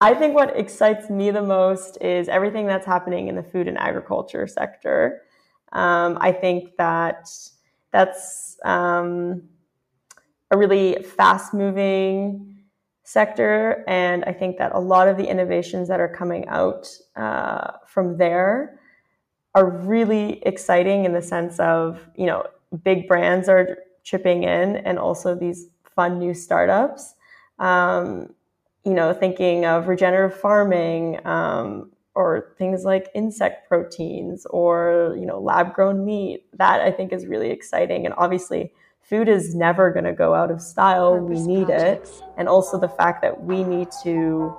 I think what excites me the most is everything that's happening in the food and agriculture sector. Um, I think that that's um, a really fast moving sector. And I think that a lot of the innovations that are coming out uh, from there are really exciting in the sense of, you know, big brands are chipping in and also these fun new startups. Um, you know, thinking of regenerative farming um, or things like insect proteins or, you know, lab grown meat. That I think is really exciting. And obviously, food is never going to go out of style. Purpose we need projects. it. And also the fact that we need to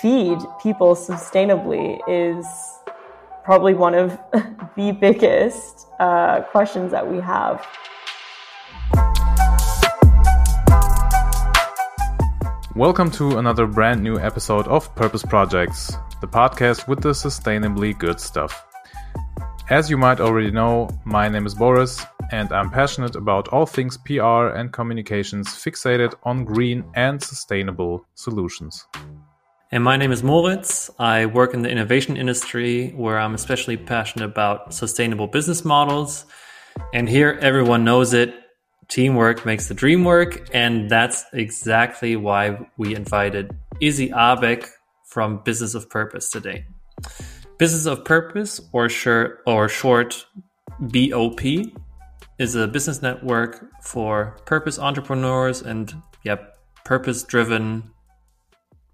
feed people sustainably is probably one of the biggest uh, questions that we have. Welcome to another brand new episode of Purpose Projects, the podcast with the sustainably good stuff. As you might already know, my name is Boris, and I'm passionate about all things PR and communications fixated on green and sustainable solutions. And my name is Moritz. I work in the innovation industry where I'm especially passionate about sustainable business models. And here, everyone knows it Teamwork makes the dream work, and that's exactly why we invited Izzy Abeck from Business of Purpose today. Business of Purpose, or short, or short BOP, is a business network for purpose entrepreneurs and yeah, purpose-driven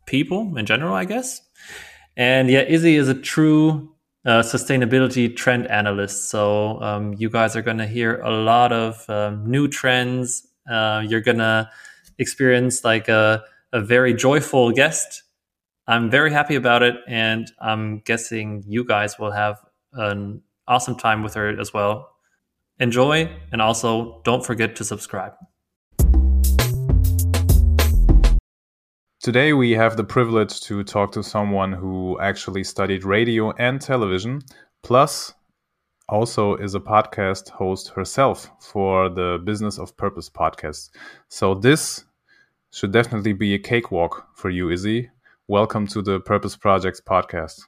people in general, I guess. And yeah, Izzy is a true sustainability trend analyst. So um, you guys are going to hear a lot of um, new trends. Uh, you're going to experience like a, a very joyful guest. I'm very happy about it, and I'm guessing you guys will have an awesome time with her as well. Enjoy, and also don't forget to subscribe. Today, we have the privilege to talk to someone who actually studied radio and television, plus also is a podcast host herself for the Business of Purpose podcast. So, this should definitely be a cakewalk for you, Izzy. Welcome to the Purpose Projects podcast.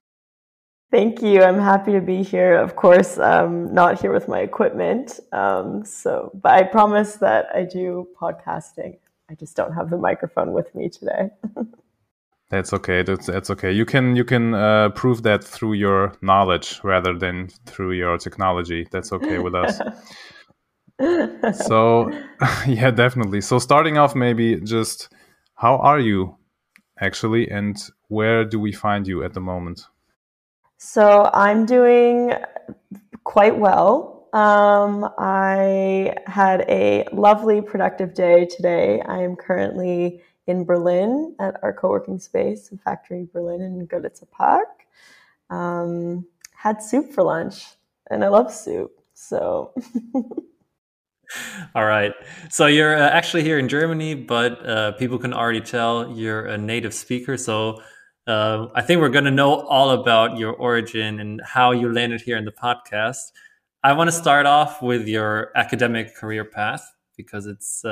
Thank you. I'm happy to be here. Of course, I'm not here with my equipment. Um, so, but I promise that I do podcasting. I just don't have the microphone with me today. that's okay. That's that's okay. You can you can uh, prove that through your knowledge rather than through your technology. That's okay with us. so yeah, definitely. So starting off, maybe just how are you actually, and where do we find you at the moment? So I'm doing quite well. Um, I had a lovely, productive day today. I am currently in Berlin at our co-working space, Factory Berlin in Görlitzer Park. Um, had soup for lunch, and I love soup. So. All right. So you're uh, actually here in Germany, but uh, people can already tell you're a native speaker. So uh, I think we're going to know all about your origin and how you landed here in the podcast. I want to start off with your academic career path because it's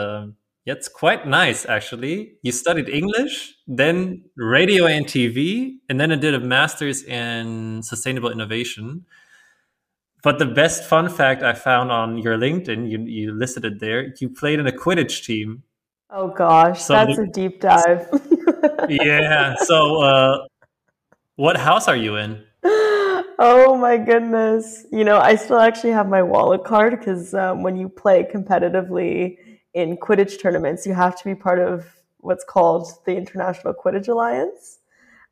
yeah, it's quite nice actually. You studied English, then radio and TV, and then I did a master's in sustainable innovation. But the best fun fact I found on your LinkedIn, you, you listed it there. You played in a Quidditch team. Oh gosh, so that's the, a deep dive. yeah. So, uh, what house are you in? Oh my goodness. You know, I still actually have my wallet card because um, when you play competitively in Quidditch tournaments, you have to be part of what's called the International Quidditch Alliance.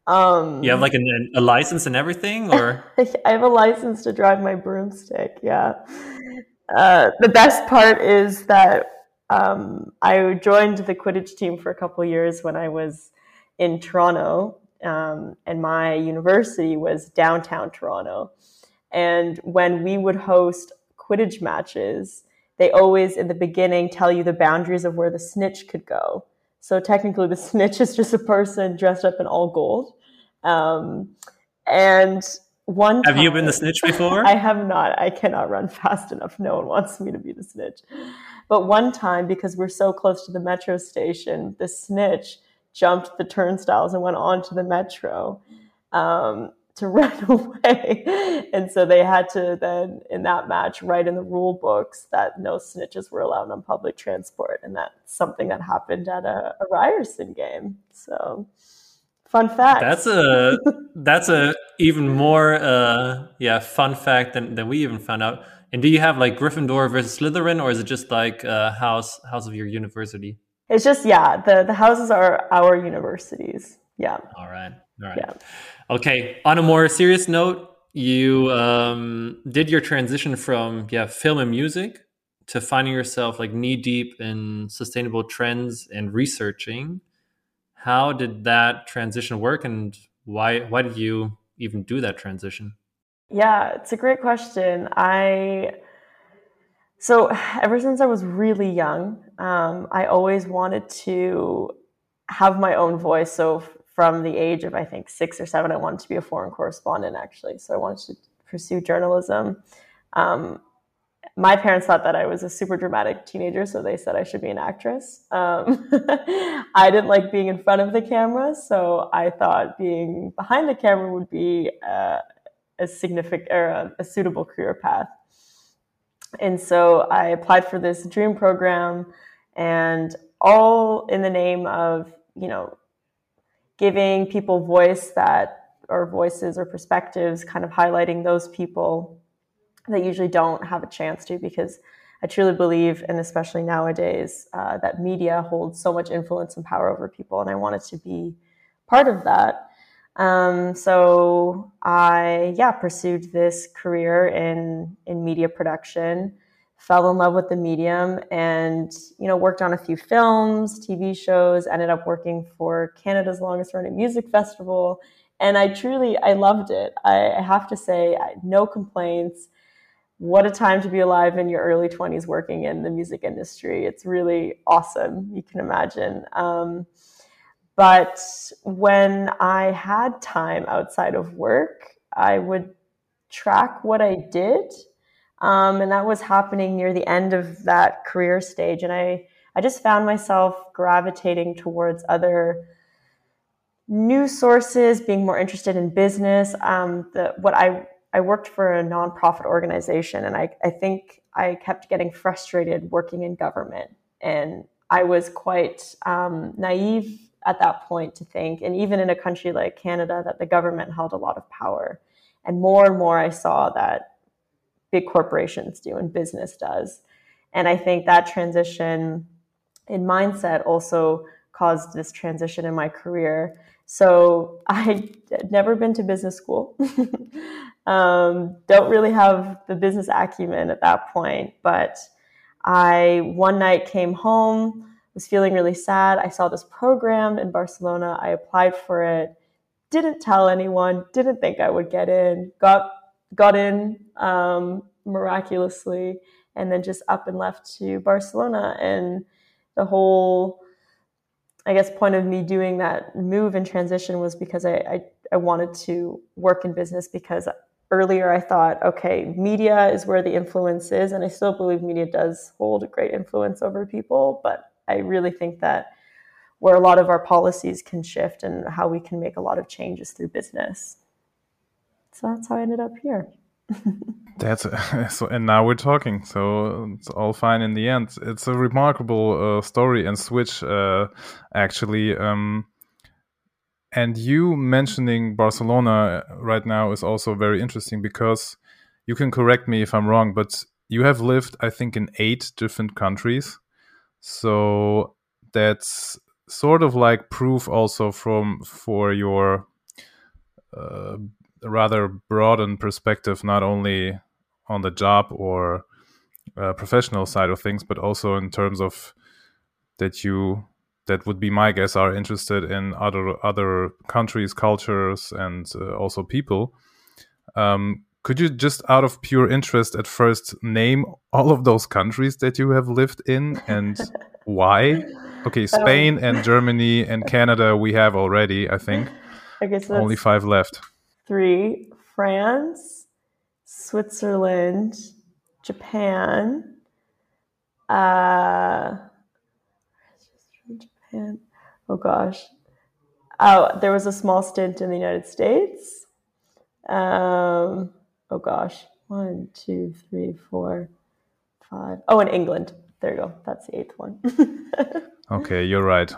Um, you have like an, a license and everything, or I have a license to drive my broomstick. Yeah. Uh, the best part is that um, I joined the Quidditch team for a couple years when I was in Toronto, um, and my university was downtown Toronto. And when we would host Quidditch matches, they always in the beginning tell you the boundaries of where the snitch could go. So technically, the snitch is just a person dressed up in all gold. Um, and one have time, you been the snitch before? I have not. I cannot run fast enough. No one wants me to be the snitch. But one time, because we're so close to the metro station, the snitch jumped the turnstiles and went on to the metro um, to run away. and so they had to then, in that match, write in the rule books that no snitches were allowed on public transport. And that's something that happened at a, a Ryerson game. So fun fact. That's a that's a even more uh, yeah fun fact than, than we even found out. And do you have like Gryffindor versus Slytherin, or is it just like uh, house house of your university? It's just yeah, the the houses are our universities. Yeah. All right. All right. Yeah. Okay. On a more serious note, you um, did your transition from yeah film and music to finding yourself like knee deep in sustainable trends and researching. How did that transition work, and why why did you even do that transition? Yeah, it's a great question. I so ever since I was really young, um, I always wanted to have my own voice. So from the age of I think six or seven, I wanted to be a foreign correspondent actually. So I wanted to pursue journalism. Um, my parents thought that I was a super dramatic teenager, so they said I should be an actress. Um, I didn't like being in front of the camera, so I thought being behind the camera would be uh, a significant or a, a suitable career path. And so I applied for this dream program, and all in the name of you know giving people voice that or voices or perspectives, kind of highlighting those people that usually don't have a chance to because I truly believe, and especially nowadays, uh, that media holds so much influence and power over people, and I wanted to be part of that. Um, so I, yeah, pursued this career in in media production, fell in love with the medium, and you know worked on a few films, TV shows. Ended up working for Canada's longest running music festival, and I truly I loved it. I, have to say, no complaints. What a time to be alive in your early 20s working in the music industry. It's really awesome. You can imagine. Um, but when I had time outside of work, I would track what I did. Um, and that was happening near the end of that career stage. And I, I just found myself gravitating towards other news sources, being more interested in business. Um, the, what I, I worked for a nonprofit organization, and I, I think I kept getting frustrated working in government. And I was quite um, naive at that point to think, and even in a country like Canada, that the government held a lot of power. And more and more, I saw that big corporations do and business does. And I think that transition in mindset also caused this transition in my career. So I had never been to business school. um, don't really have the business acumen at that point, but I one night came home was feeling really sad. I saw this program in Barcelona. I applied for it. Didn't tell anyone. Didn't think I would get in. Got got in um, miraculously, and then just up and left to Barcelona. And the whole, I guess, point of me doing that move and transition was because I, I, I wanted to work in business because earlier I thought, okay, media is where the influence is, and I still believe media does hold a great influence over people, but I really think that where a lot of our policies can shift and how we can make a lot of changes through business. So that's how I ended up here. that's so, and now we're talking. So it's all fine in the end. It's a remarkable uh, story and switch, uh, actually. Um, and you mentioning Barcelona right now is also very interesting because you can correct me if I'm wrong, but you have lived, I think, in eight different countries. So that's sort of like proof also from for your uh, rather broadened perspective, not only on the job or uh, professional side of things, but also in terms of that you that would be my guess are interested in other other countries, cultures, and uh, also people. Um, could you just out of pure interest at first name all of those countries that you have lived in and why? Okay, um, Spain and Germany and Canada we have already, I think. Okay, so only five left. Three: France, Switzerland, Japan, uh, Japan. Oh gosh, Oh, there was a small stint in the United States. Um, oh gosh, one, two, three, four, five. Oh, in England. There you go. That's the eighth one. okay, you're right.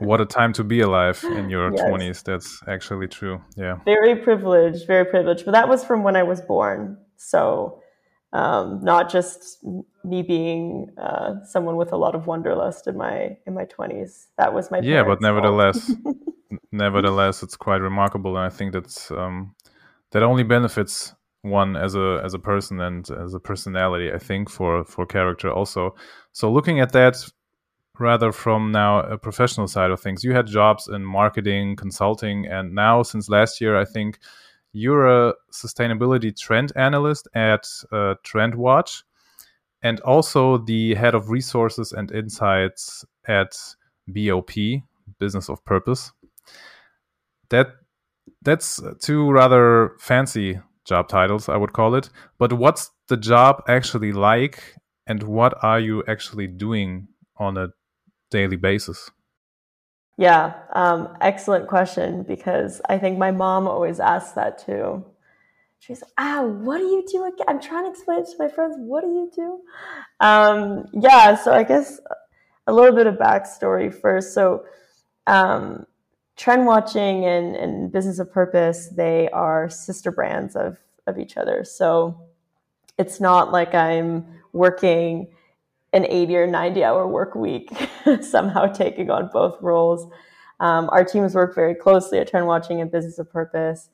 what a time to be alive in your yes. 20s. That's actually true. Yeah. Very privileged, very privileged. But that was from when I was born. So, um, not just me being uh, someone with a lot of wanderlust in my in my 20s. That was my Yeah, but nevertheless nevertheless it's quite remarkable and I think that's um, that only benefits one as a as a person and as a personality i think for for character also so looking at that rather from now a professional side of things you had jobs in marketing consulting and now since last year i think you're a sustainability trend analyst at uh, trendwatch and also the head of resources and insights at bop business of purpose that that's two rather fancy job titles, I would call it. But what's the job actually like, and what are you actually doing on a daily basis? Yeah, um, excellent question because I think my mom always asks that too. She's ah, what do you do again? I'm trying to explain it to my friends. What do you do? Um, yeah, so I guess a little bit of backstory first. So, um, trend watching and, and business of purpose they are sister brands of, of each other so it's not like i'm working an 80 or 90 hour work week somehow taking on both roles. Um, our teams work very closely at trend watching and business of purpose.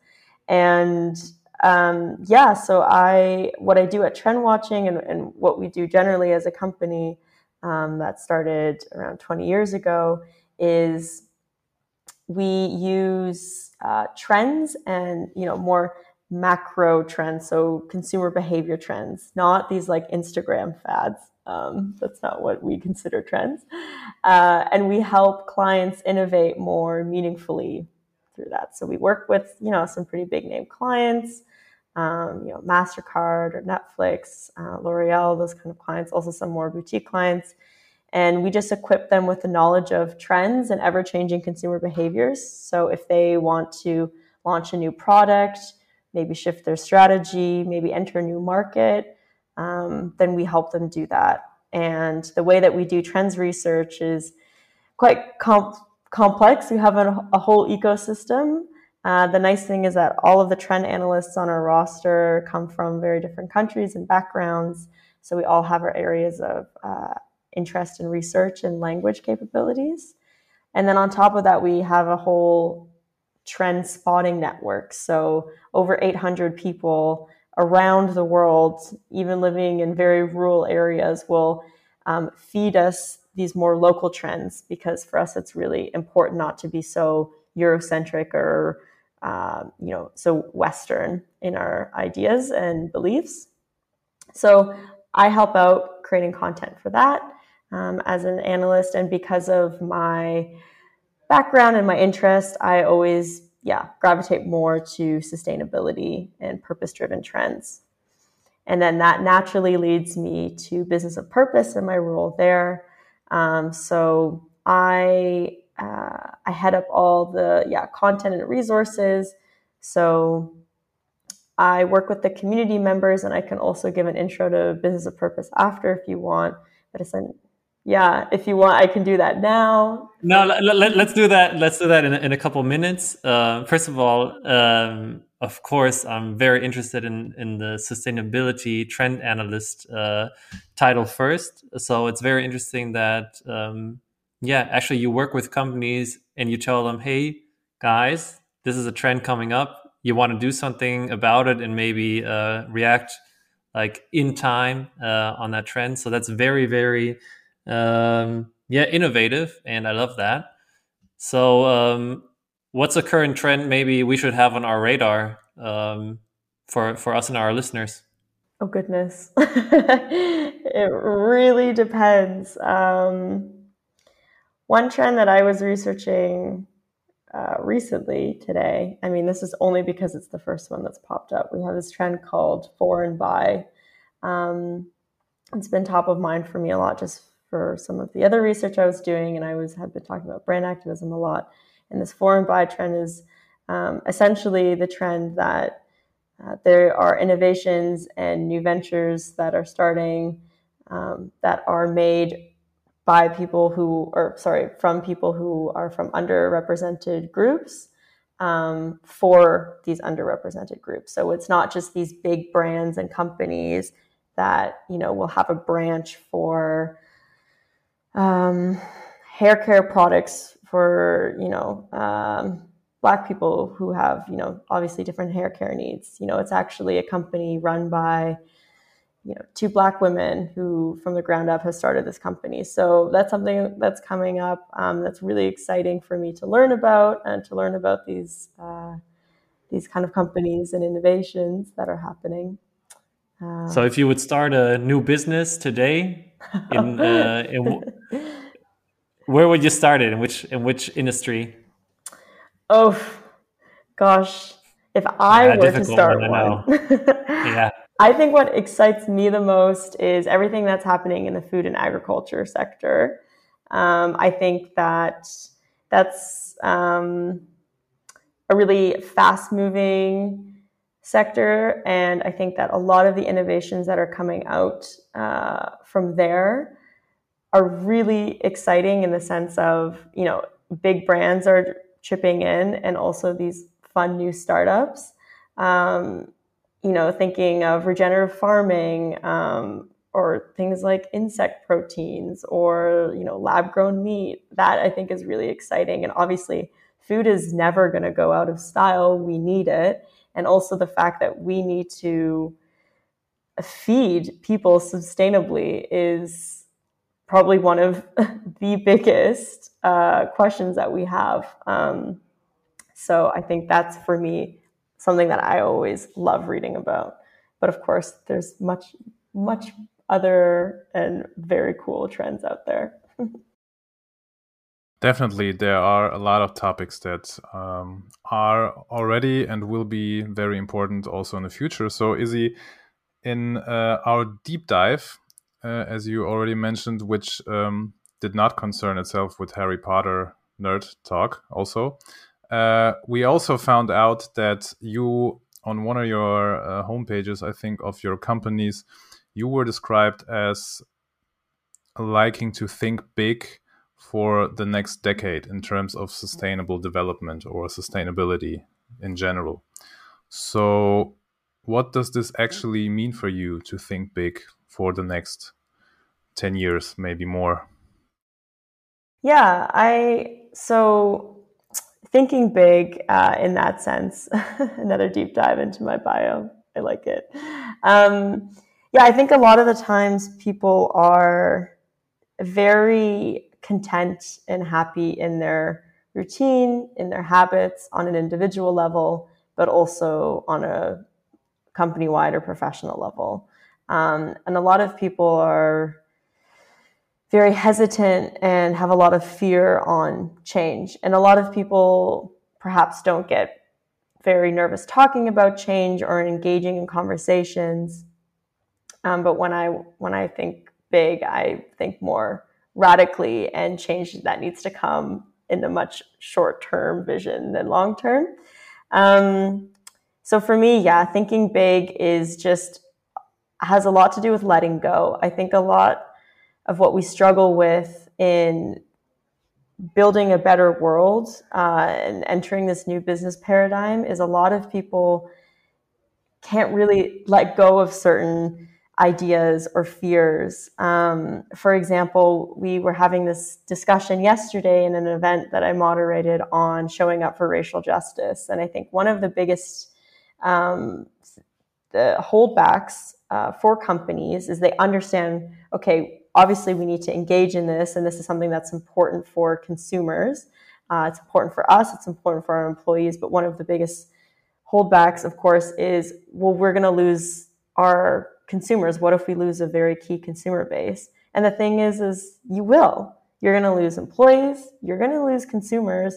And um, yeah so i what i do at trend watching and, and what we do generally as a company um, that started around 20 years ago is we use uh, trends and you know more macro trends so consumer behavior trends not these like instagram fads um, that's not what we consider trends. Uh, and we help clients innovate more meaningfully through that. So we work with you know some pretty big name clients um, you know mastercard or netflix uh, l'oreal those kind of clients also some more boutique clients. And we just equip them with the knowledge of trends and ever changing consumer behaviors. So if they want to launch a new product, maybe shift their strategy, maybe enter a new market, um, then we help them do that. And the way that we do trends research is quite com- complex. We have a, a whole ecosystem. Uh, the nice thing is that all of the trend analysts on our roster come from very different countries and backgrounds. So we all have our areas of uh, interest in research and language capabilities. And then on top of that, we have a whole trend spotting network. So over 800 people around the world, even living in very rural areas, will um, feed us these more local trends because for us it's really important not to be so Eurocentric or uh, you know so Western in our ideas and beliefs. So I help out creating content for that um, as an analyst. And because of my background and my interest, I always, yeah, gravitate more to sustainability and purpose driven trends. And then that naturally leads me to business of purpose and my role there. Um, so I uh, I head up all the yeah content and resources. So I work with the community members, and I can also give an intro to business of purpose after if you want. But yeah, if you want, I can do that now. No, let, us do that. Let's do that in, in a couple minutes. Uh, first of all, um, of course, I'm very interested in, in the sustainability trend analyst uh, title first. So it's very interesting that, um, yeah, actually you work with companies and you tell them, hey, guys, this is a trend coming up. You want to do something about it and maybe uh, react like in time uh, on that trend. So that's very, very um, yeah, innovative, and I love that. So, um, what's a current trend maybe we should have on our radar um, for for us and our listeners? Oh goodness, it really depends. Um, one trend that I was researching uh, recently today. I mean, this is only because it's the first one that's popped up. We have this trend called for and by. Um, it's been top of mind for me a lot just for some of the other research I was doing, and I was have been talking about brand activism a lot. And this for and by trend is um, essentially the trend that uh, there are innovations and new ventures that are starting um, that are made by people who, or sorry, from people who are from underrepresented groups um, for these underrepresented groups. So it's not just these big brands and companies that you know will have a branch for um, hair care products for you know um, black people who have you know obviously different hair care needs. You know, it's actually a company run by you know two black women who from the ground up has started this company so that's something that's coming up um, that's really exciting for me to learn about and to learn about these uh, these kind of companies and innovations that are happening uh, so if you would start a new business today in, uh, in where would you start it? In which in which industry? Oh gosh. If i yeah, were to start one, one. yeah. I think what excites me the most is everything that's happening in the food and agriculture sector. Um, I think that that's um, a really fast moving sector. And I think that a lot of the innovations that are coming out uh, from there are really exciting in the sense of, you know, big brands are chipping in and also these fun new startups. Um, you know, thinking of regenerative farming um, or things like insect proteins or, you know, lab grown meat. That I think is really exciting. And obviously, food is never going to go out of style. We need it. And also the fact that we need to feed people sustainably is probably one of the biggest uh, questions that we have. Um, so I think that's for me something that I always love reading about. But of course, there's much, much other and very cool trends out there. Definitely, there are a lot of topics that um, are already and will be very important also in the future. So, Izzy, in uh, our deep dive, uh, as you already mentioned, which um, did not concern itself with Harry Potter nerd talk, also, uh, we also found out that you, on one of your uh, homepages, I think, of your companies, you were described as liking to think big for the next decade in terms of sustainable development or sustainability in general. So, what does this actually mean for you to think big for the next 10 years, maybe more? Yeah, I so thinking big uh, in that sense. Another deep dive into my bio. I like it. Um, yeah, I think a lot of the times people are very content and happy in their routine, in their habits on an individual level, but also on a company wide or professional level. Um, and a lot of people are very hesitant and have a lot of fear on change. And a lot of people perhaps don't get very nervous talking about change or engaging in conversations. Um, but when I when I think big, I think more radically and change that needs to come in a much short term vision than long term. Um, so for me, yeah, thinking big is just has a lot to do with letting go. I think a lot of what we struggle with in building a better world uh, and entering this new business paradigm is a lot of people can't really let go of certain ideas or fears. Um, for example, we were having this discussion yesterday in an event that I moderated on showing up for racial justice. And I think one of the biggest um, the holdbacks uh, for companies is they understand okay, obviously we need to engage in this, and this is something that's important for consumers. Uh, it's important for us, it's important for our employees, but one of the biggest holdbacks, of course, is well, we're going to lose our consumers. What if we lose a very key consumer base? And the thing is, is you will. You're going to lose employees, you're going to lose consumers,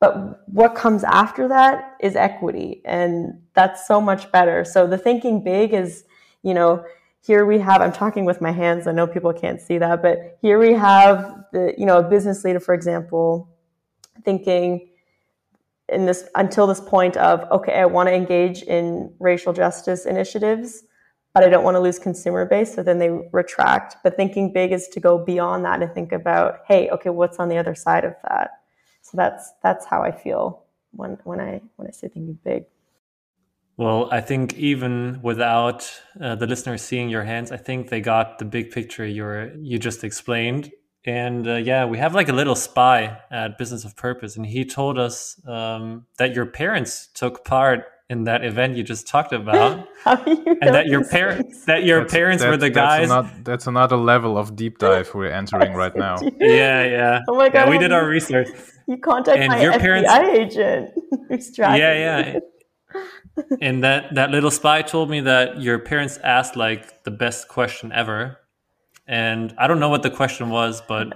but what comes after that is equity, and that's so much better. So the thinking big is, you know, here we have i'm talking with my hands i know people can't see that but here we have the you know a business leader for example thinking in this until this point of okay, I want to engage in racial justice initiatives, but I don't want to lose consumer base. So then they retract. But thinking big is to go beyond that and think about, hey, okay, what's on the other side of that? So that's that's how I feel when when I when I say thinking big. Well, I think even without uh, the listeners seeing your hands, I think they got the big picture you you just explained. And uh, yeah, we have like a little spy at Business of Purpose, and he told us um, that your parents took part in that event you just talked about, and that your parents that your that's, parents were the guys. That's, not, that's another level of deep dive we're entering right now. Yeah, yeah. Oh my god, yeah, we did our research. You contact and my your FBI parents, agent who's tracking. Yeah, yeah and that that little spy told me that your parents asked like the best question ever and i don't know what the question was but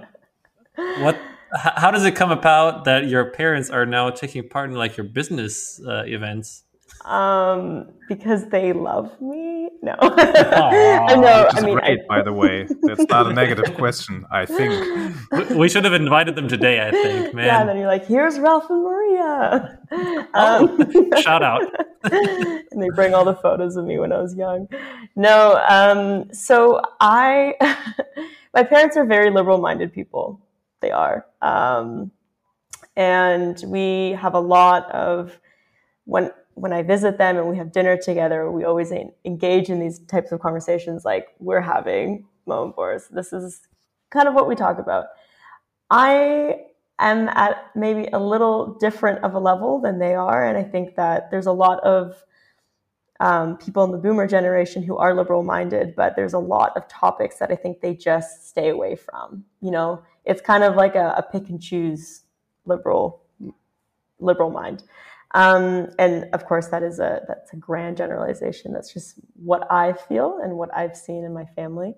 what how does it come about that your parents are now taking part in like your business uh, events um, because they love me. No, Aww, no. I mean, great, I, by the way, that's not a negative question. I think we should have invited them today. I think, man. Yeah, and then you're like, "Here's Ralph and Maria." Oh, um, shout out! and they bring all the photos of me when I was young. No, um, so I, my parents are very liberal-minded people. They are, um, and we have a lot of when when I visit them and we have dinner together, we always engage in these types of conversations like we're having, Mo and Boris. This is kind of what we talk about. I am at maybe a little different of a level than they are. And I think that there's a lot of um, people in the boomer generation who are liberal minded, but there's a lot of topics that I think they just stay away from. You know, it's kind of like a, a pick and choose liberal liberal mind. Um, and of course, that is a that's a grand generalization. That's just what I feel and what I've seen in my family.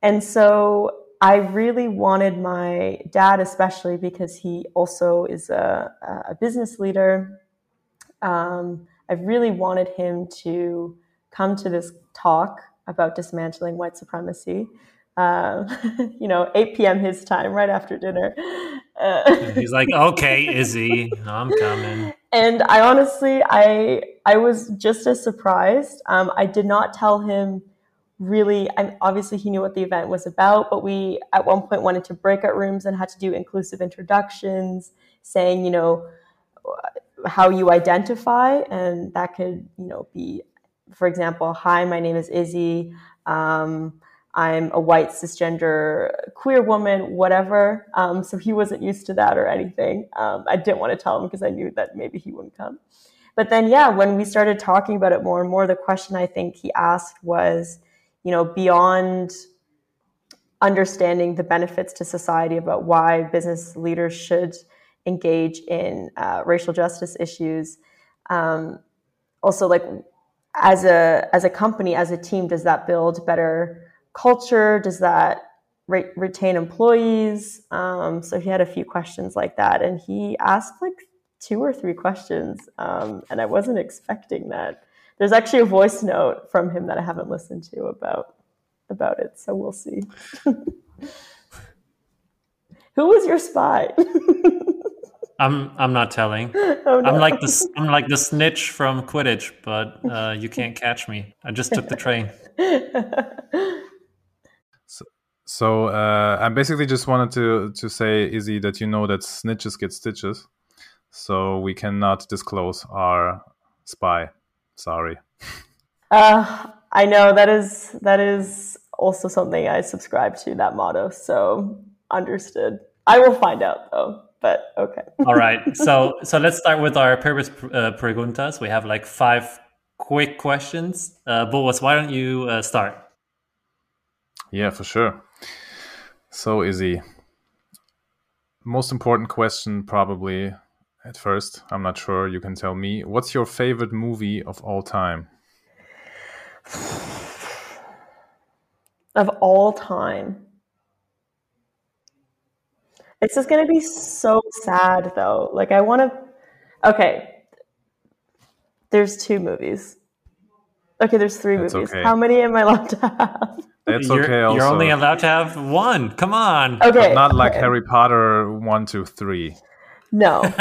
And so I really wanted my dad, especially because he also is a, a business leader. Um, I really wanted him to come to this talk about dismantling white supremacy. Uh, you know, 8 p.m. his time, right after dinner. Uh, He's like, "Okay, Izzy, I'm coming." And I honestly, I I was just as surprised. Um, I did not tell him really. I obviously he knew what the event was about, but we at one point went into breakout rooms and had to do inclusive introductions, saying you know how you identify, and that could you know be, for example, hi, my name is Izzy. Um, I'm a white cisgender queer woman, whatever. Um, so he wasn't used to that or anything. Um, I didn't want to tell him because I knew that maybe he wouldn't come. But then, yeah, when we started talking about it more and more, the question I think he asked was, you know, beyond understanding the benefits to society about why business leaders should engage in uh, racial justice issues. Um, also, like as a as a company, as a team, does that build better culture? Does that re- retain employees? Um, so he had a few questions like that, and he asked like two or three questions, um, and I wasn't expecting that. There's actually a voice note from him that I haven't listened to about about it, so we'll see. Who was your spy? I'm I'm not telling. Oh, no. I'm like the I'm like the snitch from Quidditch, but uh, you can't catch me. I just took the train. So uh, I basically just wanted to to say, Izzy, that you know that snitches get stitches. So we cannot disclose our spy. Sorry. Uh, I know that is that is also something I subscribe to that motto. So understood. I will find out though. But okay. All right. So so let's start with our purpose uh, preguntas. We have like five quick questions. Uh, Boris, why don't you uh, start? Yeah, for sure. So, Izzy, most important question probably at first. I'm not sure. You can tell me. What's your favorite movie of all time? Of all time. It's just going to be so sad, though. Like, I want to. Okay. There's two movies. Okay, there's three That's movies. Okay. How many am I allowed to have? It's you're, okay. Also. You're only allowed to have one. Come on. Okay. But not like Harry Potter one, two, three. No,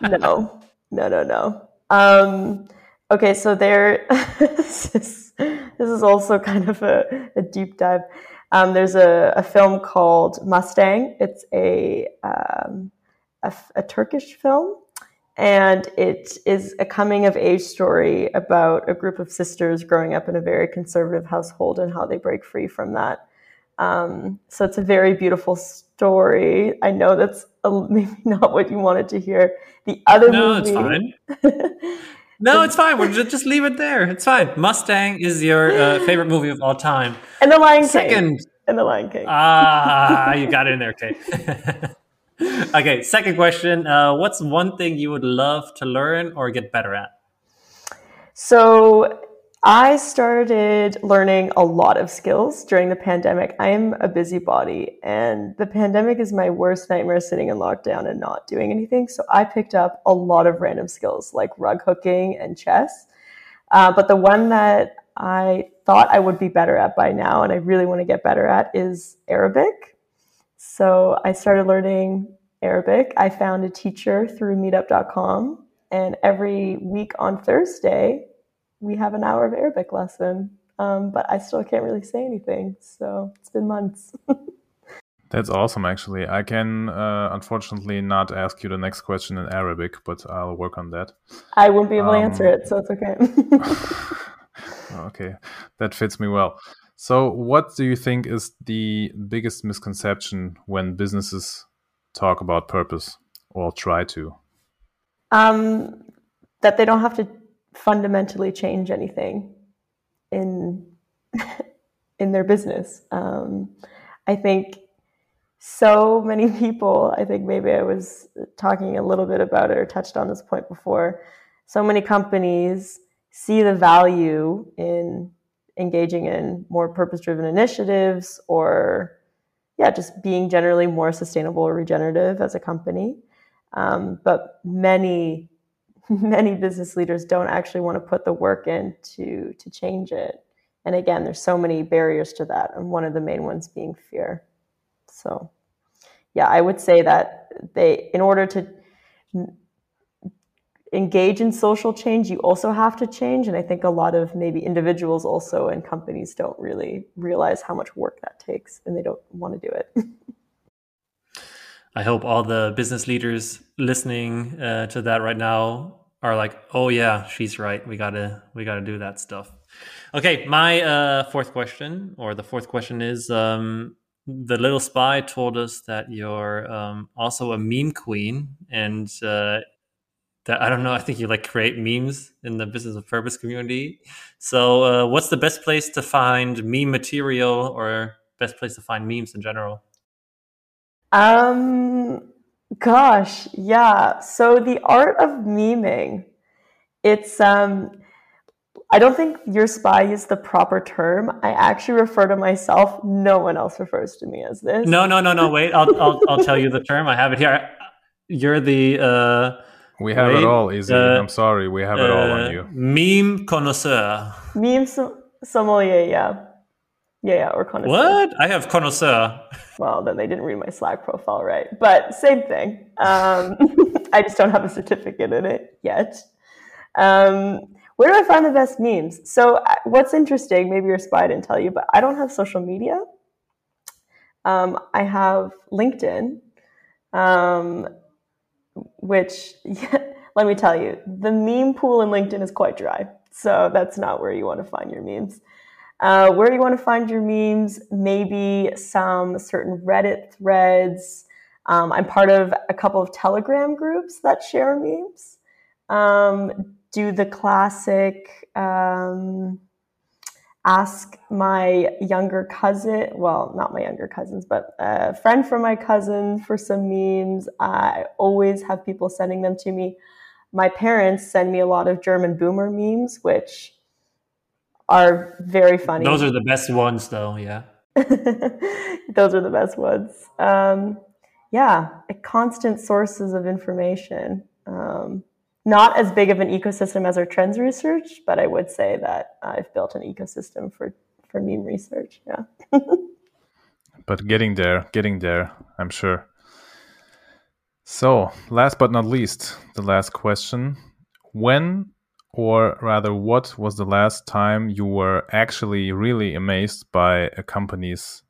no, no, no, no. Um, okay, so there. this, is, this is also kind of a, a deep dive. Um, there's a, a, film called Mustang. It's a, um, a, a Turkish film, and it is a coming of age story about a group of sisters growing up in a very conservative household and how they break free from that. Um, so it's a very beautiful story. I know that's a, maybe not what you wanted to hear. The other movie. no, movie, it's fine. no, it's fine. We'll just, just leave it there. It's fine. Mustang is your uh, favorite movie of all time. And The Lion King. Second. And The Lion King. Ah, you got it in there, Kate. okay, second question. Uh, what's one thing you would love to learn or get better at? So I started learning a lot of skills during the pandemic. I am a busybody, and the pandemic is my worst nightmare sitting in lockdown and not doing anything. So I picked up a lot of random skills like rug hooking and chess. Uh, but the one that I thought I would be better at by now, and I really want to get better at, is Arabic. So I started learning Arabic. I found a teacher through meetup.com, and every week on Thursday, we have an hour of Arabic lesson. Um, but I still can't really say anything. So it's been months. That's awesome, actually. I can uh, unfortunately not ask you the next question in Arabic, but I'll work on that. I won't be able um, to answer it, so it's okay. okay, that fits me well. So, what do you think is the biggest misconception when businesses talk about purpose or try to? Um, that they don't have to fundamentally change anything in in their business. Um, I think so many people. I think maybe I was talking a little bit about it or touched on this point before. So many companies see the value in engaging in more purpose-driven initiatives or yeah just being generally more sustainable or regenerative as a company. Um, but many many business leaders don't actually want to put the work in to to change it. And again there's so many barriers to that and one of the main ones being fear. So yeah i would say that they in order to engage in social change you also have to change and i think a lot of maybe individuals also and companies don't really realize how much work that takes and they don't want to do it I hope all the business leaders listening uh, to that right now are like, oh yeah, she's right. We gotta we gotta do that stuff. Okay, my uh, fourth question, or the fourth question is, um, the little spy told us that you're um, also a meme queen, and uh, that I don't know. I think you like create memes in the business of purpose community. So, uh, what's the best place to find meme material, or best place to find memes in general? Um, Gosh, yeah. So the art of memeing, it's um I don't think your spy is the proper term. I actually refer to myself. No one else refers to me as this. No, no, no, no. Wait, I'll I'll, I'll tell you the term. I have it here. You're the. Uh, we have wait, it all, Izzy. Uh, I'm sorry, we have it all on uh, you. Meme connoisseur. Meme sommelier, yeah. Yeah, yeah, or connoisseur. What? I have connoisseur. Well, then they didn't read my Slack profile right. But same thing. Um, I just don't have a certificate in it yet. Um, where do I find the best memes? So, uh, what's interesting, maybe your spy didn't tell you, but I don't have social media. Um, I have LinkedIn, um, which, yeah, let me tell you, the meme pool in LinkedIn is quite dry. So, that's not where you want to find your memes. Uh, where you want to find your memes? Maybe some certain Reddit threads. Um, I'm part of a couple of Telegram groups that share memes. Um, do the classic um, ask my younger cousin, well, not my younger cousins, but a friend from my cousin for some memes. I always have people sending them to me. My parents send me a lot of German boomer memes, which are very funny. Those are the best ones, though. Yeah. Those are the best ones. Um, yeah, constant sources of information. Um, not as big of an ecosystem as our trends research, but I would say that I've built an ecosystem for for meme research. Yeah. but getting there, getting there, I'm sure. So, last but not least, the last question. When, or rather, what was the last time you were actually really amazed by a company's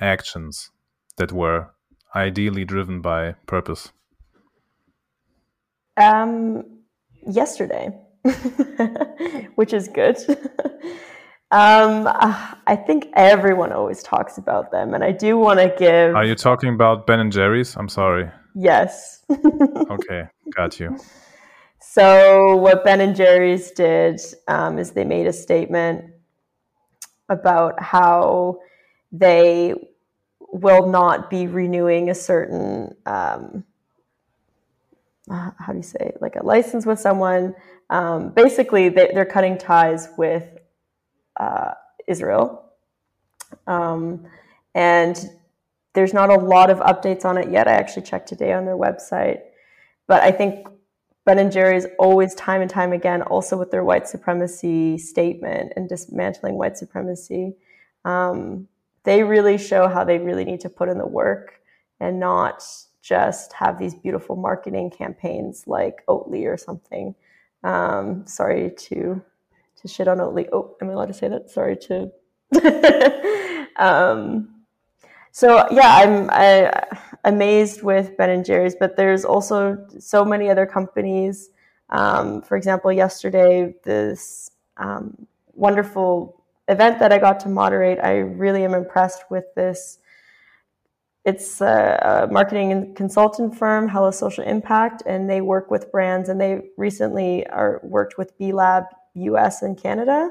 actions that were ideally driven by purpose? Um, yesterday, which is good. um, I think everyone always talks about them, and I do want to give. Are you talking about Ben and Jerry's? I'm sorry. Yes. okay, got you. So, what Ben and Jerry's did um, is they made a statement about how they will not be renewing a certain, um, uh, how do you say, like a license with someone. Um, basically, they, are cutting ties with uh, Israel. Um, and there's not a lot of updates on it yet. I actually checked today on their website. But I think Ben and Jerry's always, time and time again, also with their white supremacy statement and dismantling white supremacy, um, they really show how they really need to put in the work and not just have these beautiful marketing campaigns like Oatly or something. Um, sorry to to shit on Oatly. Oh, am I allowed to say that? Sorry to. um, so yeah, I'm I, amazed with Ben and Jerry's, but there's also so many other companies. Um, for example, yesterday this um, wonderful event that I got to moderate, I really am impressed with this. It's a, a marketing and consultant firm, Hello Social Impact, and they work with brands. And they recently are worked with B Lab US and Canada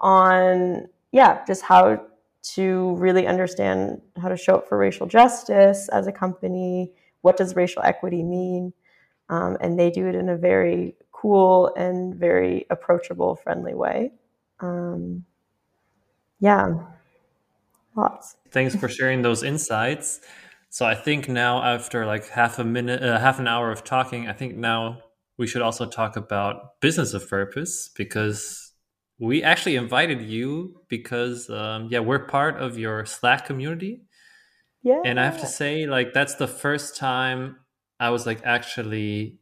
on yeah, just how to really understand how to show up for racial justice as a company. What does racial equity mean? Um, and they do it in a very cool and very approachable, friendly way. Um, yeah, lots. Thanks for sharing those insights. So I think now, after like half a minute, uh, half an hour of talking, I think now we should also talk about business of purpose because we actually invited you because um, yeah we're part of your slack community yeah and i have to say like that's the first time i was like actually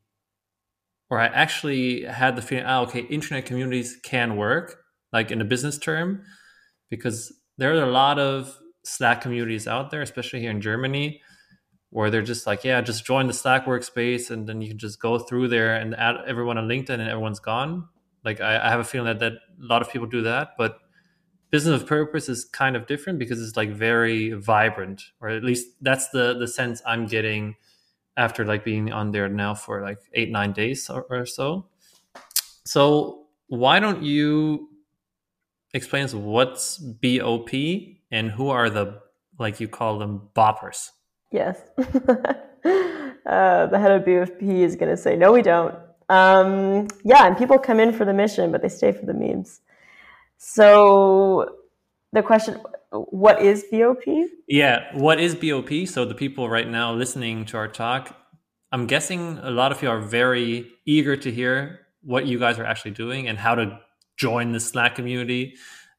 or i actually had the feeling oh okay internet communities can work like in a business term because there are a lot of slack communities out there especially here in germany where they're just like yeah just join the slack workspace and then you can just go through there and add everyone on linkedin and everyone's gone like I, I have a feeling that, that a lot of people do that, but business of purpose is kind of different because it's like very vibrant, or at least that's the the sense I'm getting after like being on there now for like eight nine days or, or so. So why don't you explain us what's BOP and who are the like you call them boppers? Yes. uh, the head of BOP is going to say, no, we don't. Um, yeah, and people come in for the mission, but they stay for the memes. So the question, what is BOP? Yeah, what is BOP? So the people right now listening to our talk, I'm guessing a lot of you are very eager to hear what you guys are actually doing and how to join the Slack community.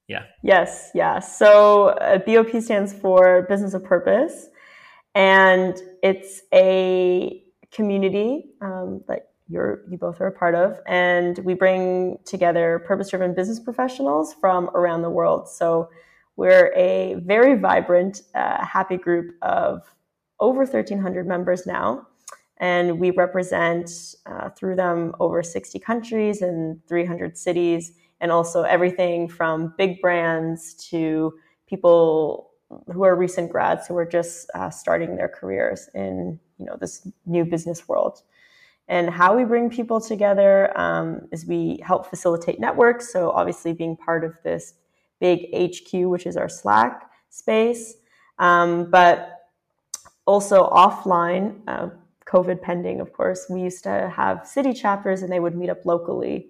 Yeah. Yes, yeah. So uh, BOP stands for Business of Purpose, and it's a community um, like you're you both are a part of and we bring together purpose-driven business professionals from around the world so we're a very vibrant uh, happy group of over 1300 members now and we represent uh, through them over 60 countries and 300 cities and also everything from big brands to people who are recent grads who are just uh, starting their careers in you know this new business world and how we bring people together um, is we help facilitate networks. So, obviously, being part of this big HQ, which is our Slack space, um, but also offline, uh, COVID pending, of course, we used to have city chapters and they would meet up locally.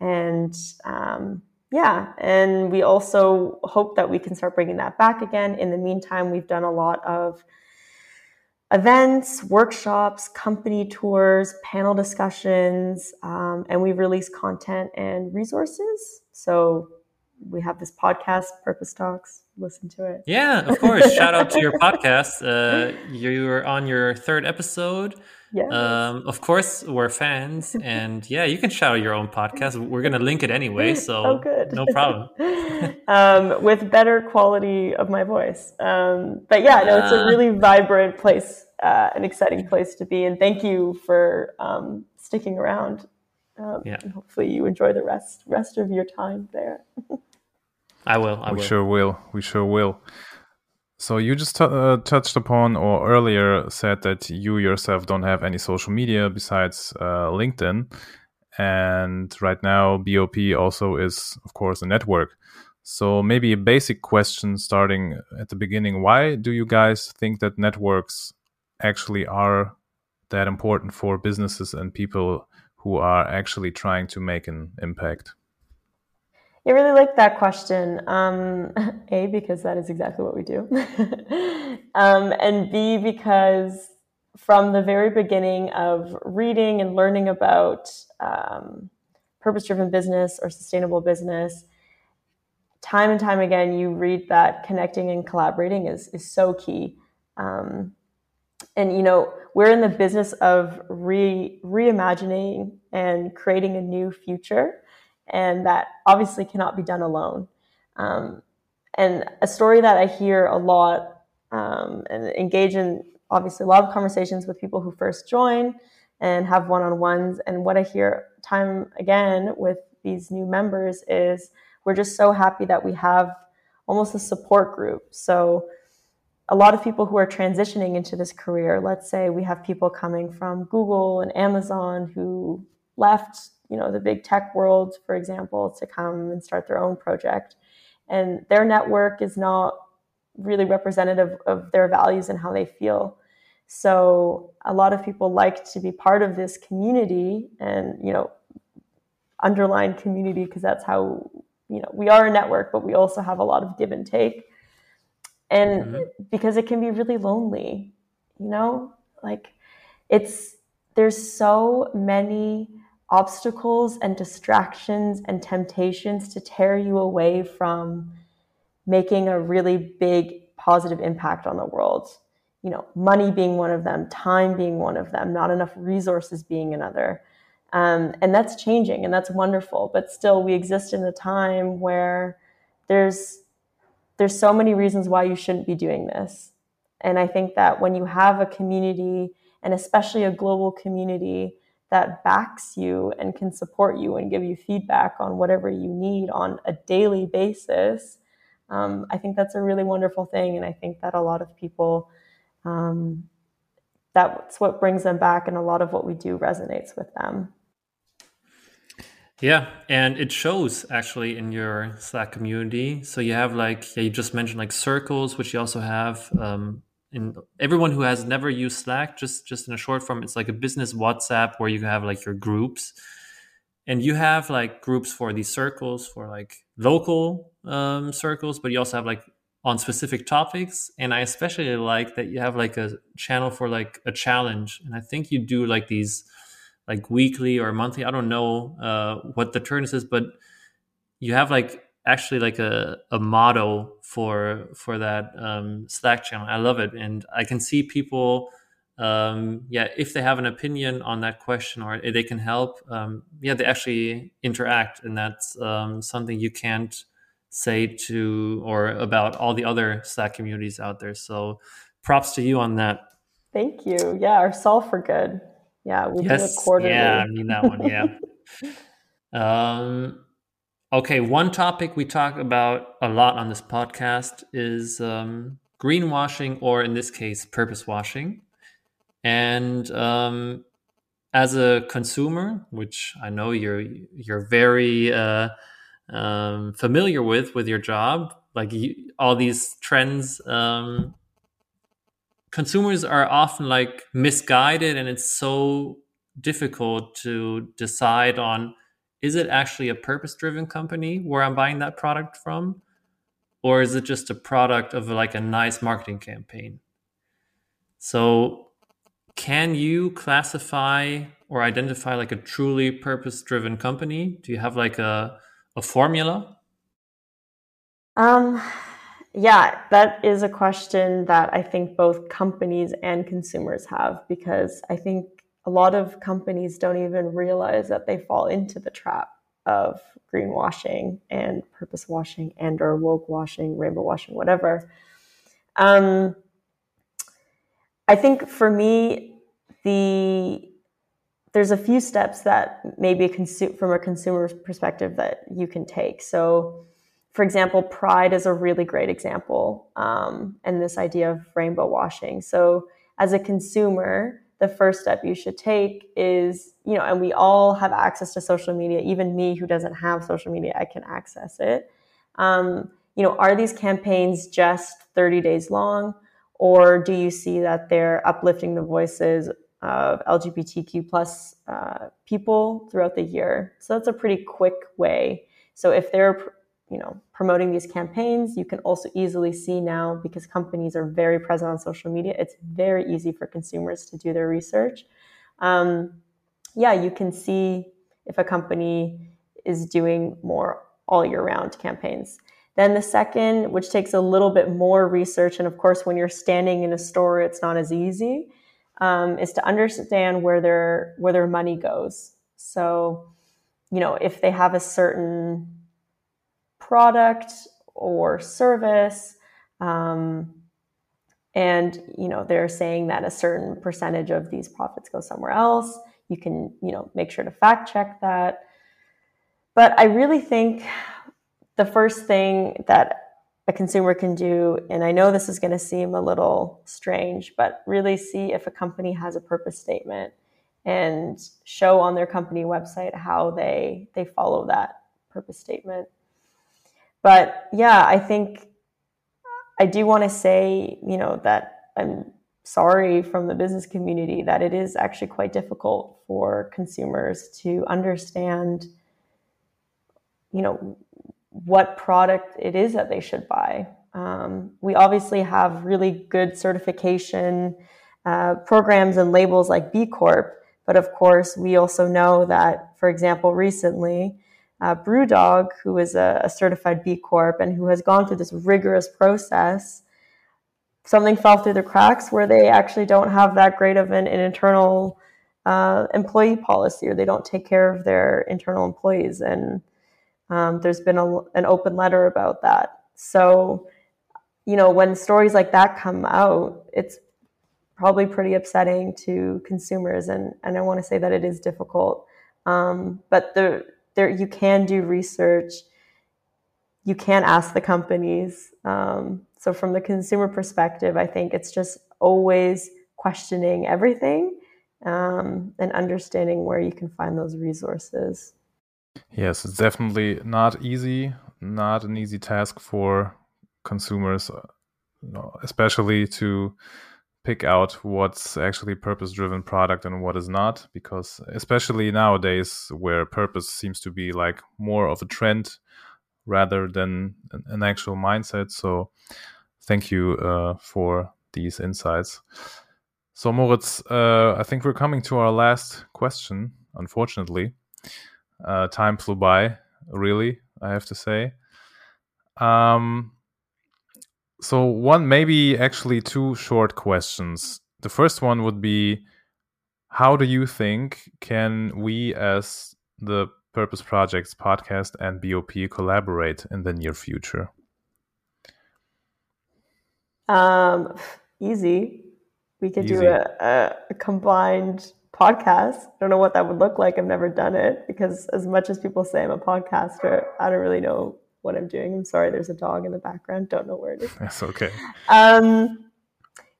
And um, yeah, and we also hope that we can start bringing that back again. In the meantime, we've done a lot of events, workshops, company tours, panel discussions, um, and we release content and resources. So we have this podcast, Purpose Talks. Listen to it. Yeah, of course. Shout out to your podcast. Uh, you're on your third episode. Yes. Um, of course, we're fans, and yeah, you can shout out your own podcast. We're gonna link it anyway, so oh, good. no problem. um, with better quality of my voice, um, but yeah, no, it's a really vibrant place, uh, an exciting place to be, and thank you for um, sticking around. Um, yeah. hopefully, you enjoy the rest rest of your time there. I will. I we will. sure will. We sure will. So you just t- uh, touched upon, or earlier said that you yourself don't have any social media besides uh, LinkedIn, and right now BOP also is, of course, a network. So maybe a basic question, starting at the beginning: Why do you guys think that networks actually are that important for businesses and people who are actually trying to make an impact? I really like that question. Um, a, because that is exactly what we do. um, and B, because from the very beginning of reading and learning about um, purpose driven business or sustainable business, time and time again, you read that connecting and collaborating is, is so key. Um, and, you know, we're in the business of re, reimagining and creating a new future and that obviously cannot be done alone. Um, and a story that I hear a lot um, and engage in obviously a lot of conversations with people who first join and have one-on-ones. And what I hear time again with these new members is we're just so happy that we have almost a support group. So a lot of people who are transitioning into this career, let's say we have people coming from Google and Amazon who left you know the big tech world for example to come and start their own project. And their network is not really representative of their values and how they feel. So a lot of people like to be part of this community and you know underline community because that's how you know we are a network but we also have a lot of give and take. And mm-hmm. because it can be really lonely you know like it's there's so many obstacles and distractions and temptations to tear you away from making a really big positive impact on the world. You know, money being one of them, time being one of them, not enough resources being another. Um, and that's changing and that's wonderful. But still, we exist in a time where there's there's so many reasons why you shouldn't be doing this. And I think that when you have a community, and especially a global community that backs you and can support you and give you feedback on whatever you need on a daily basis, um, I think that's a really wonderful thing. And I think that a lot of people, um, that's what brings them back, and a lot of what we do resonates with them. Yeah, and it shows actually in your Slack community. So you have like, yeah, you just mentioned like circles, which you also have. Um, in everyone who has never used Slack, just just in a short form, it's like a business WhatsApp where you have like your groups, and you have like groups for these circles for like local um, circles, but you also have like on specific topics. And I especially like that you have like a channel for like a challenge, and I think you do like these like weekly or monthly. I don't know uh, what the turn is, but you have like actually like a, a motto for for that um, Slack channel. I love it, and I can see people. Um, yeah, if they have an opinion on that question or they can help, um, yeah, they actually interact, and that's um, something you can't say to or about all the other Slack communities out there. So, props to you on that. Thank you. Yeah, our solve for good. Yeah, we yes, do it quarterly. Yeah, I mean that one. Yeah. um, Okay, one topic we talk about a lot on this podcast is um, greenwashing, or in this case, purpose washing. And um, as a consumer, which I know you're you're very uh, um, familiar with with your job, like you, all these trends, um, consumers are often like misguided, and it's so difficult to decide on is it actually a purpose driven company where I'm buying that product from? Or is it just a product of like a nice marketing campaign? So, can you classify or identify like a truly purpose driven company? Do you have like a, a formula? Um, yeah, that is a question that I think both companies and consumers have because I think a lot of companies don't even realize that they fall into the trap of greenwashing and purpose washing and or woke washing, rainbow washing, whatever. Um, I think for me, the there's a few steps that maybe consu- from a consumer's perspective that you can take. So, for example, pride is a really great example, um, and this idea of rainbow washing. So, as a consumer, the first step you should take is, you know, and we all have access to social media. Even me, who doesn't have social media, I can access it. Um, you know, are these campaigns just 30 days long, or do you see that they're uplifting the voices of LGBTQ plus uh, people throughout the year. So that's a pretty quick way. So if they're you know promoting these campaigns, you can also easily see now because companies are very present on social media. It's very easy for consumers to do their research. Um, yeah, you can see if a company is doing more all year round campaigns. Then the second, which takes a little bit more research, and of course, when you're standing in a store, it's not as easy um, is to understand where their where their money goes. So, you know, if they have a certain product or service, um, and you know they're saying that a certain percentage of these profits go somewhere else, you can you know make sure to fact check that. But I really think the first thing that a consumer can do, and I know this is going to seem a little strange, but really see if a company has a purpose statement and show on their company website how they they follow that purpose statement. But yeah, I think I do want to say, you know, that I'm sorry from the business community that it is actually quite difficult for consumers to understand you know what product it is that they should buy. Um, we obviously have really good certification uh, programs and labels like B Corp, but of course, we also know that, for example, recently, uh, Brewdog, who is a, a certified B Corp and who has gone through this rigorous process, something fell through the cracks where they actually don't have that great of an, an internal uh, employee policy or they don't take care of their internal employees. And um, there's been a, an open letter about that. So, you know, when stories like that come out, it's probably pretty upsetting to consumers. And, and I want to say that it is difficult. Um, but there, there, you can do research. You can ask the companies. Um, so, from the consumer perspective, I think it's just always questioning everything um, and understanding where you can find those resources. Yes, it's definitely not easy, not an easy task for consumers, uh, especially to pick out what's actually purpose driven product and what is not because especially nowadays where purpose seems to be like more of a trend rather than an actual mindset. So thank you uh, for these insights. So moritz uh, i think we're coming to our last question unfortunately. Uh, time flew by, really, I have to say. Um, so, one, maybe actually two short questions. The first one would be How do you think can we, as the Purpose Projects podcast and BOP, collaborate in the near future? Um, easy. We could easy. do a, a, a combined podcast. I don't know what that would look like. I've never done it because, as much as people say I'm a podcaster, I don't really know what I'm doing. I'm sorry, there's a dog in the background. Don't know where it is. That's okay. Um,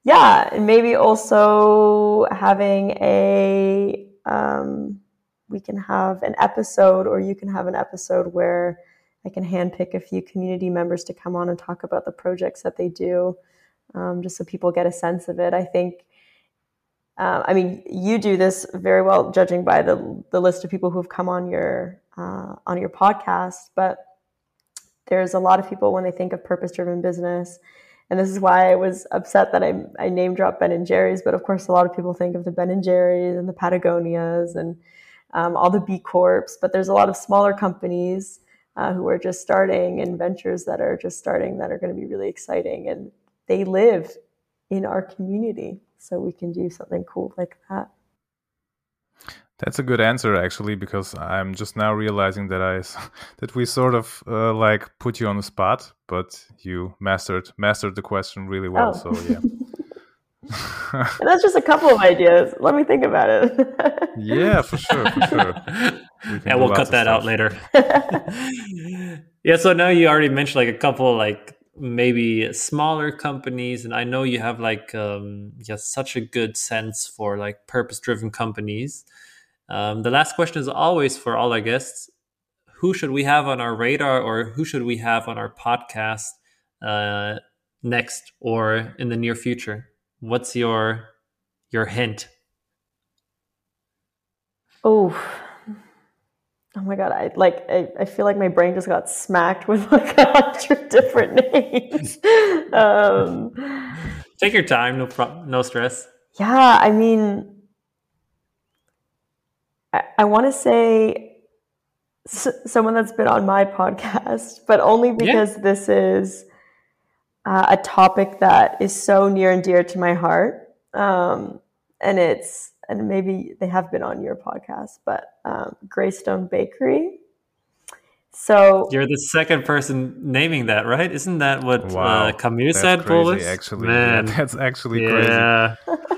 yeah, and maybe also having a um, we can have an episode, or you can have an episode where I can handpick a few community members to come on and talk about the projects that they do, um, just so people get a sense of it. I think uh, I mean, you do this very well, judging by the the list of people who've come on your uh, on your podcast. But there's a lot of people when they think of purpose driven business, and this is why I was upset that I I name dropped Ben and Jerry's. But of course, a lot of people think of the Ben and Jerry's and the Patagonias and um, all the B Corps. But there's a lot of smaller companies uh, who are just starting and ventures that are just starting that are going to be really exciting, and they live in our community so we can do something cool like that. That's a good answer, actually, because I'm just now realizing that I that we sort of uh, like put you on the spot, but you mastered mastered the question really well. Oh. So yeah. that's just a couple of ideas. Let me think about it. yeah, for sure, for sure. We yeah, we'll cut that out later. yeah, so now you already mentioned like a couple like maybe smaller companies and i know you have like um yeah such a good sense for like purpose driven companies um, the last question is always for all our guests who should we have on our radar or who should we have on our podcast uh, next or in the near future what's your your hint oh Oh my god! I like. I, I feel like my brain just got smacked with like a hundred different names. um, Take your time. No problem. No stress. Yeah, I mean, I, I want to say s- someone that's been on my podcast, but only because yeah. this is uh, a topic that is so near and dear to my heart, um, and it's and maybe they have been on your podcast, but um, Greyston Bakery. So you're the second person naming that, right? Isn't that what uh, wow, uh, Camus said? Crazy, actually, Man. Yeah, that's actually yeah. crazy.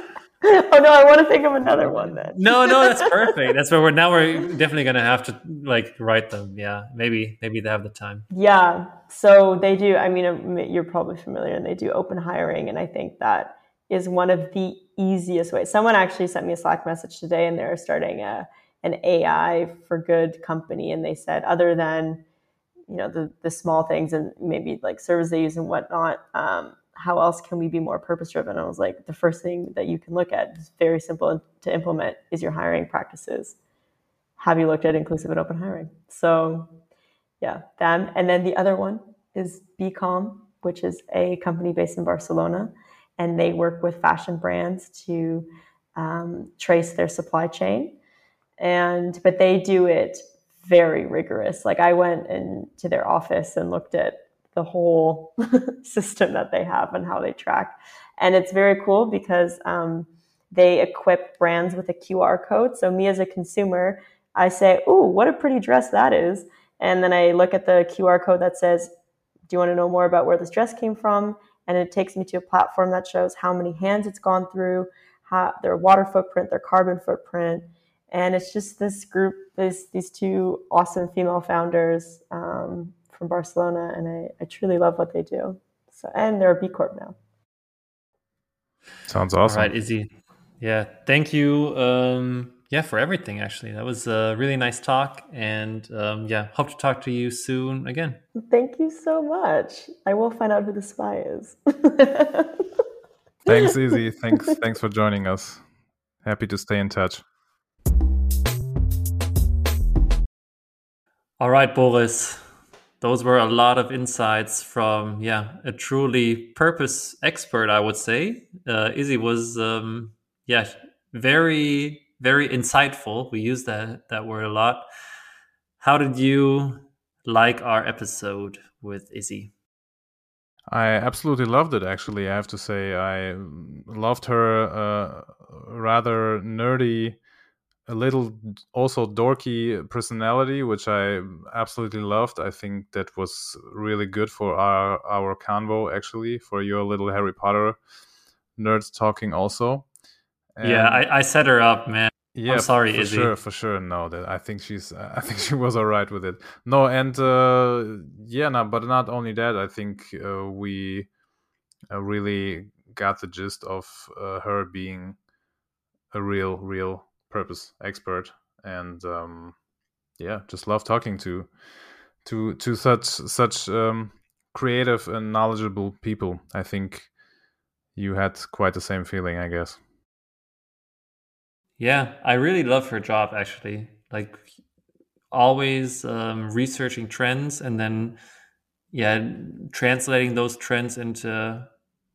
oh no, I want to think of another one then. no, no, that's perfect. That's where we're now. We're definitely gonna have to like write them. Yeah, maybe, maybe they have the time. Yeah, so they do. I mean, um, you're probably familiar, and they do open hiring, and I think that is one of the easiest ways. Someone actually sent me a Slack message today and they're starting a, an AI for good company. And they said, other than, you know, the, the small things and maybe like servers they use and whatnot, um, how else can we be more purpose driven? I was like, the first thing that you can look at is very simple to implement is your hiring practices. Have you looked at inclusive and open hiring? So yeah, them. And then the other one is bcome, which is a company based in Barcelona and they work with fashion brands to um, trace their supply chain. And but they do it very rigorous. Like I went into their office and looked at the whole system that they have and how they track, and it's very cool because um, they equip brands with a QR code. So me as a consumer, I say, "Ooh, what a pretty dress that is," and then I look at the QR code that says, "Do you want to know more about where this dress came from?" and it takes me to a platform that shows how many hands it's gone through, how, their water footprint, their carbon footprint, and it's just this group, these these two awesome female founders um, from Barcelona, and I, I truly love what they do. So, and they're a B Corp now. Sounds awesome. All right, Izzy. Yeah, thank you. Um, yeah, for everything. Actually, that was a really nice talk, and um, yeah, hope to talk to you soon again. Thank you so much. I will find out who the spy is. thanks, Izzy. Thanks, thanks for joining us. Happy to stay in touch. All right, Boris. Those were a lot of insights from yeah a truly purpose expert, I would say. Uh, Izzy was um, yeah very very insightful. We use that that word a lot. How did you like our episode with Izzy? I absolutely loved it. Actually, I have to say, I loved her uh, rather nerdy, a little also dorky personality, which I absolutely loved. I think that was really good for our our convo. Actually, for your little Harry Potter nerds talking also. And yeah, I, I set her up, man. Yeah, I'm sorry, for Izzy. sure, for sure. No, that I think she's, I think she was all right with it. No, and uh, yeah, no, but not only that. I think uh, we uh, really got the gist of uh, her being a real, real purpose expert, and um, yeah, just love talking to to to such such um, creative and knowledgeable people. I think you had quite the same feeling, I guess. Yeah, I really love her job actually. Like always um, researching trends and then yeah, translating those trends into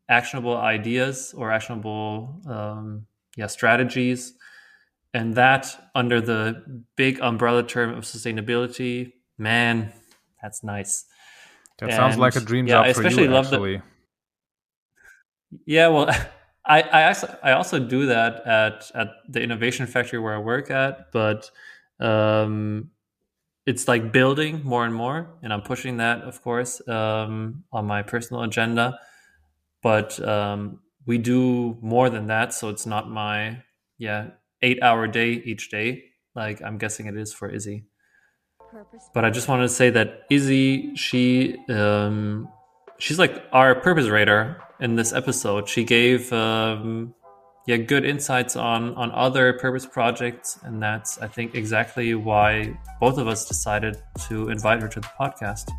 actionable ideas or actionable um, yeah strategies, and that under the big umbrella term of sustainability. Man, that's nice. That and, sounds like a dream yeah, job I especially for you. Love actually. The, yeah, well. I I also, I also do that at at the innovation factory where I work at, but um, it's like building more and more, and I'm pushing that, of course, um, on my personal agenda. But um, we do more than that, so it's not my yeah eight hour day each day, like I'm guessing it is for Izzy. But I just wanted to say that Izzy, she um, she's like our purpose radar in this episode. She gave um, yeah good insights on on other purpose projects, and that's I think exactly why both of us decided to invite her to the podcast.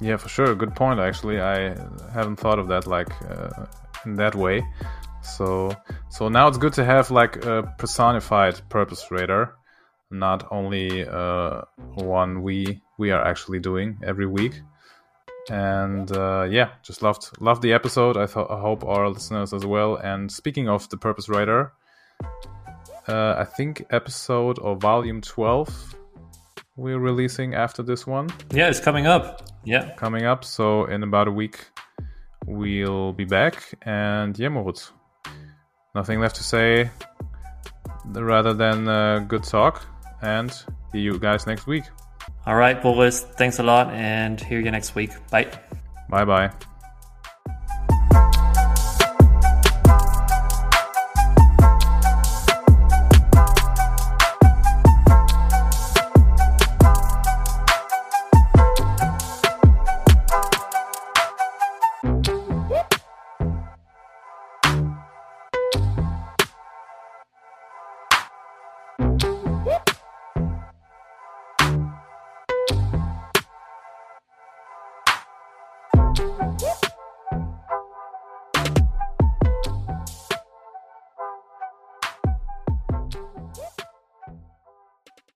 Yeah, for sure. Good point. Actually, I haven't thought of that like uh, in that way. So so now it's good to have like a personified purpose radar, not only uh, one we we are actually doing every week. And uh, yeah just loved loved the episode. I, th- I hope our listeners as well. And speaking of the purpose writer uh, i think episode or volume 12 we're releasing after this one. Yeah it's coming up. Yeah. Coming up. So in about a week we'll be back. And yeah Moritz, nothing left to say rather than uh, good talk and see you guys next week all right, Boris, thanks a lot and hear you next week. Bye. Bye bye.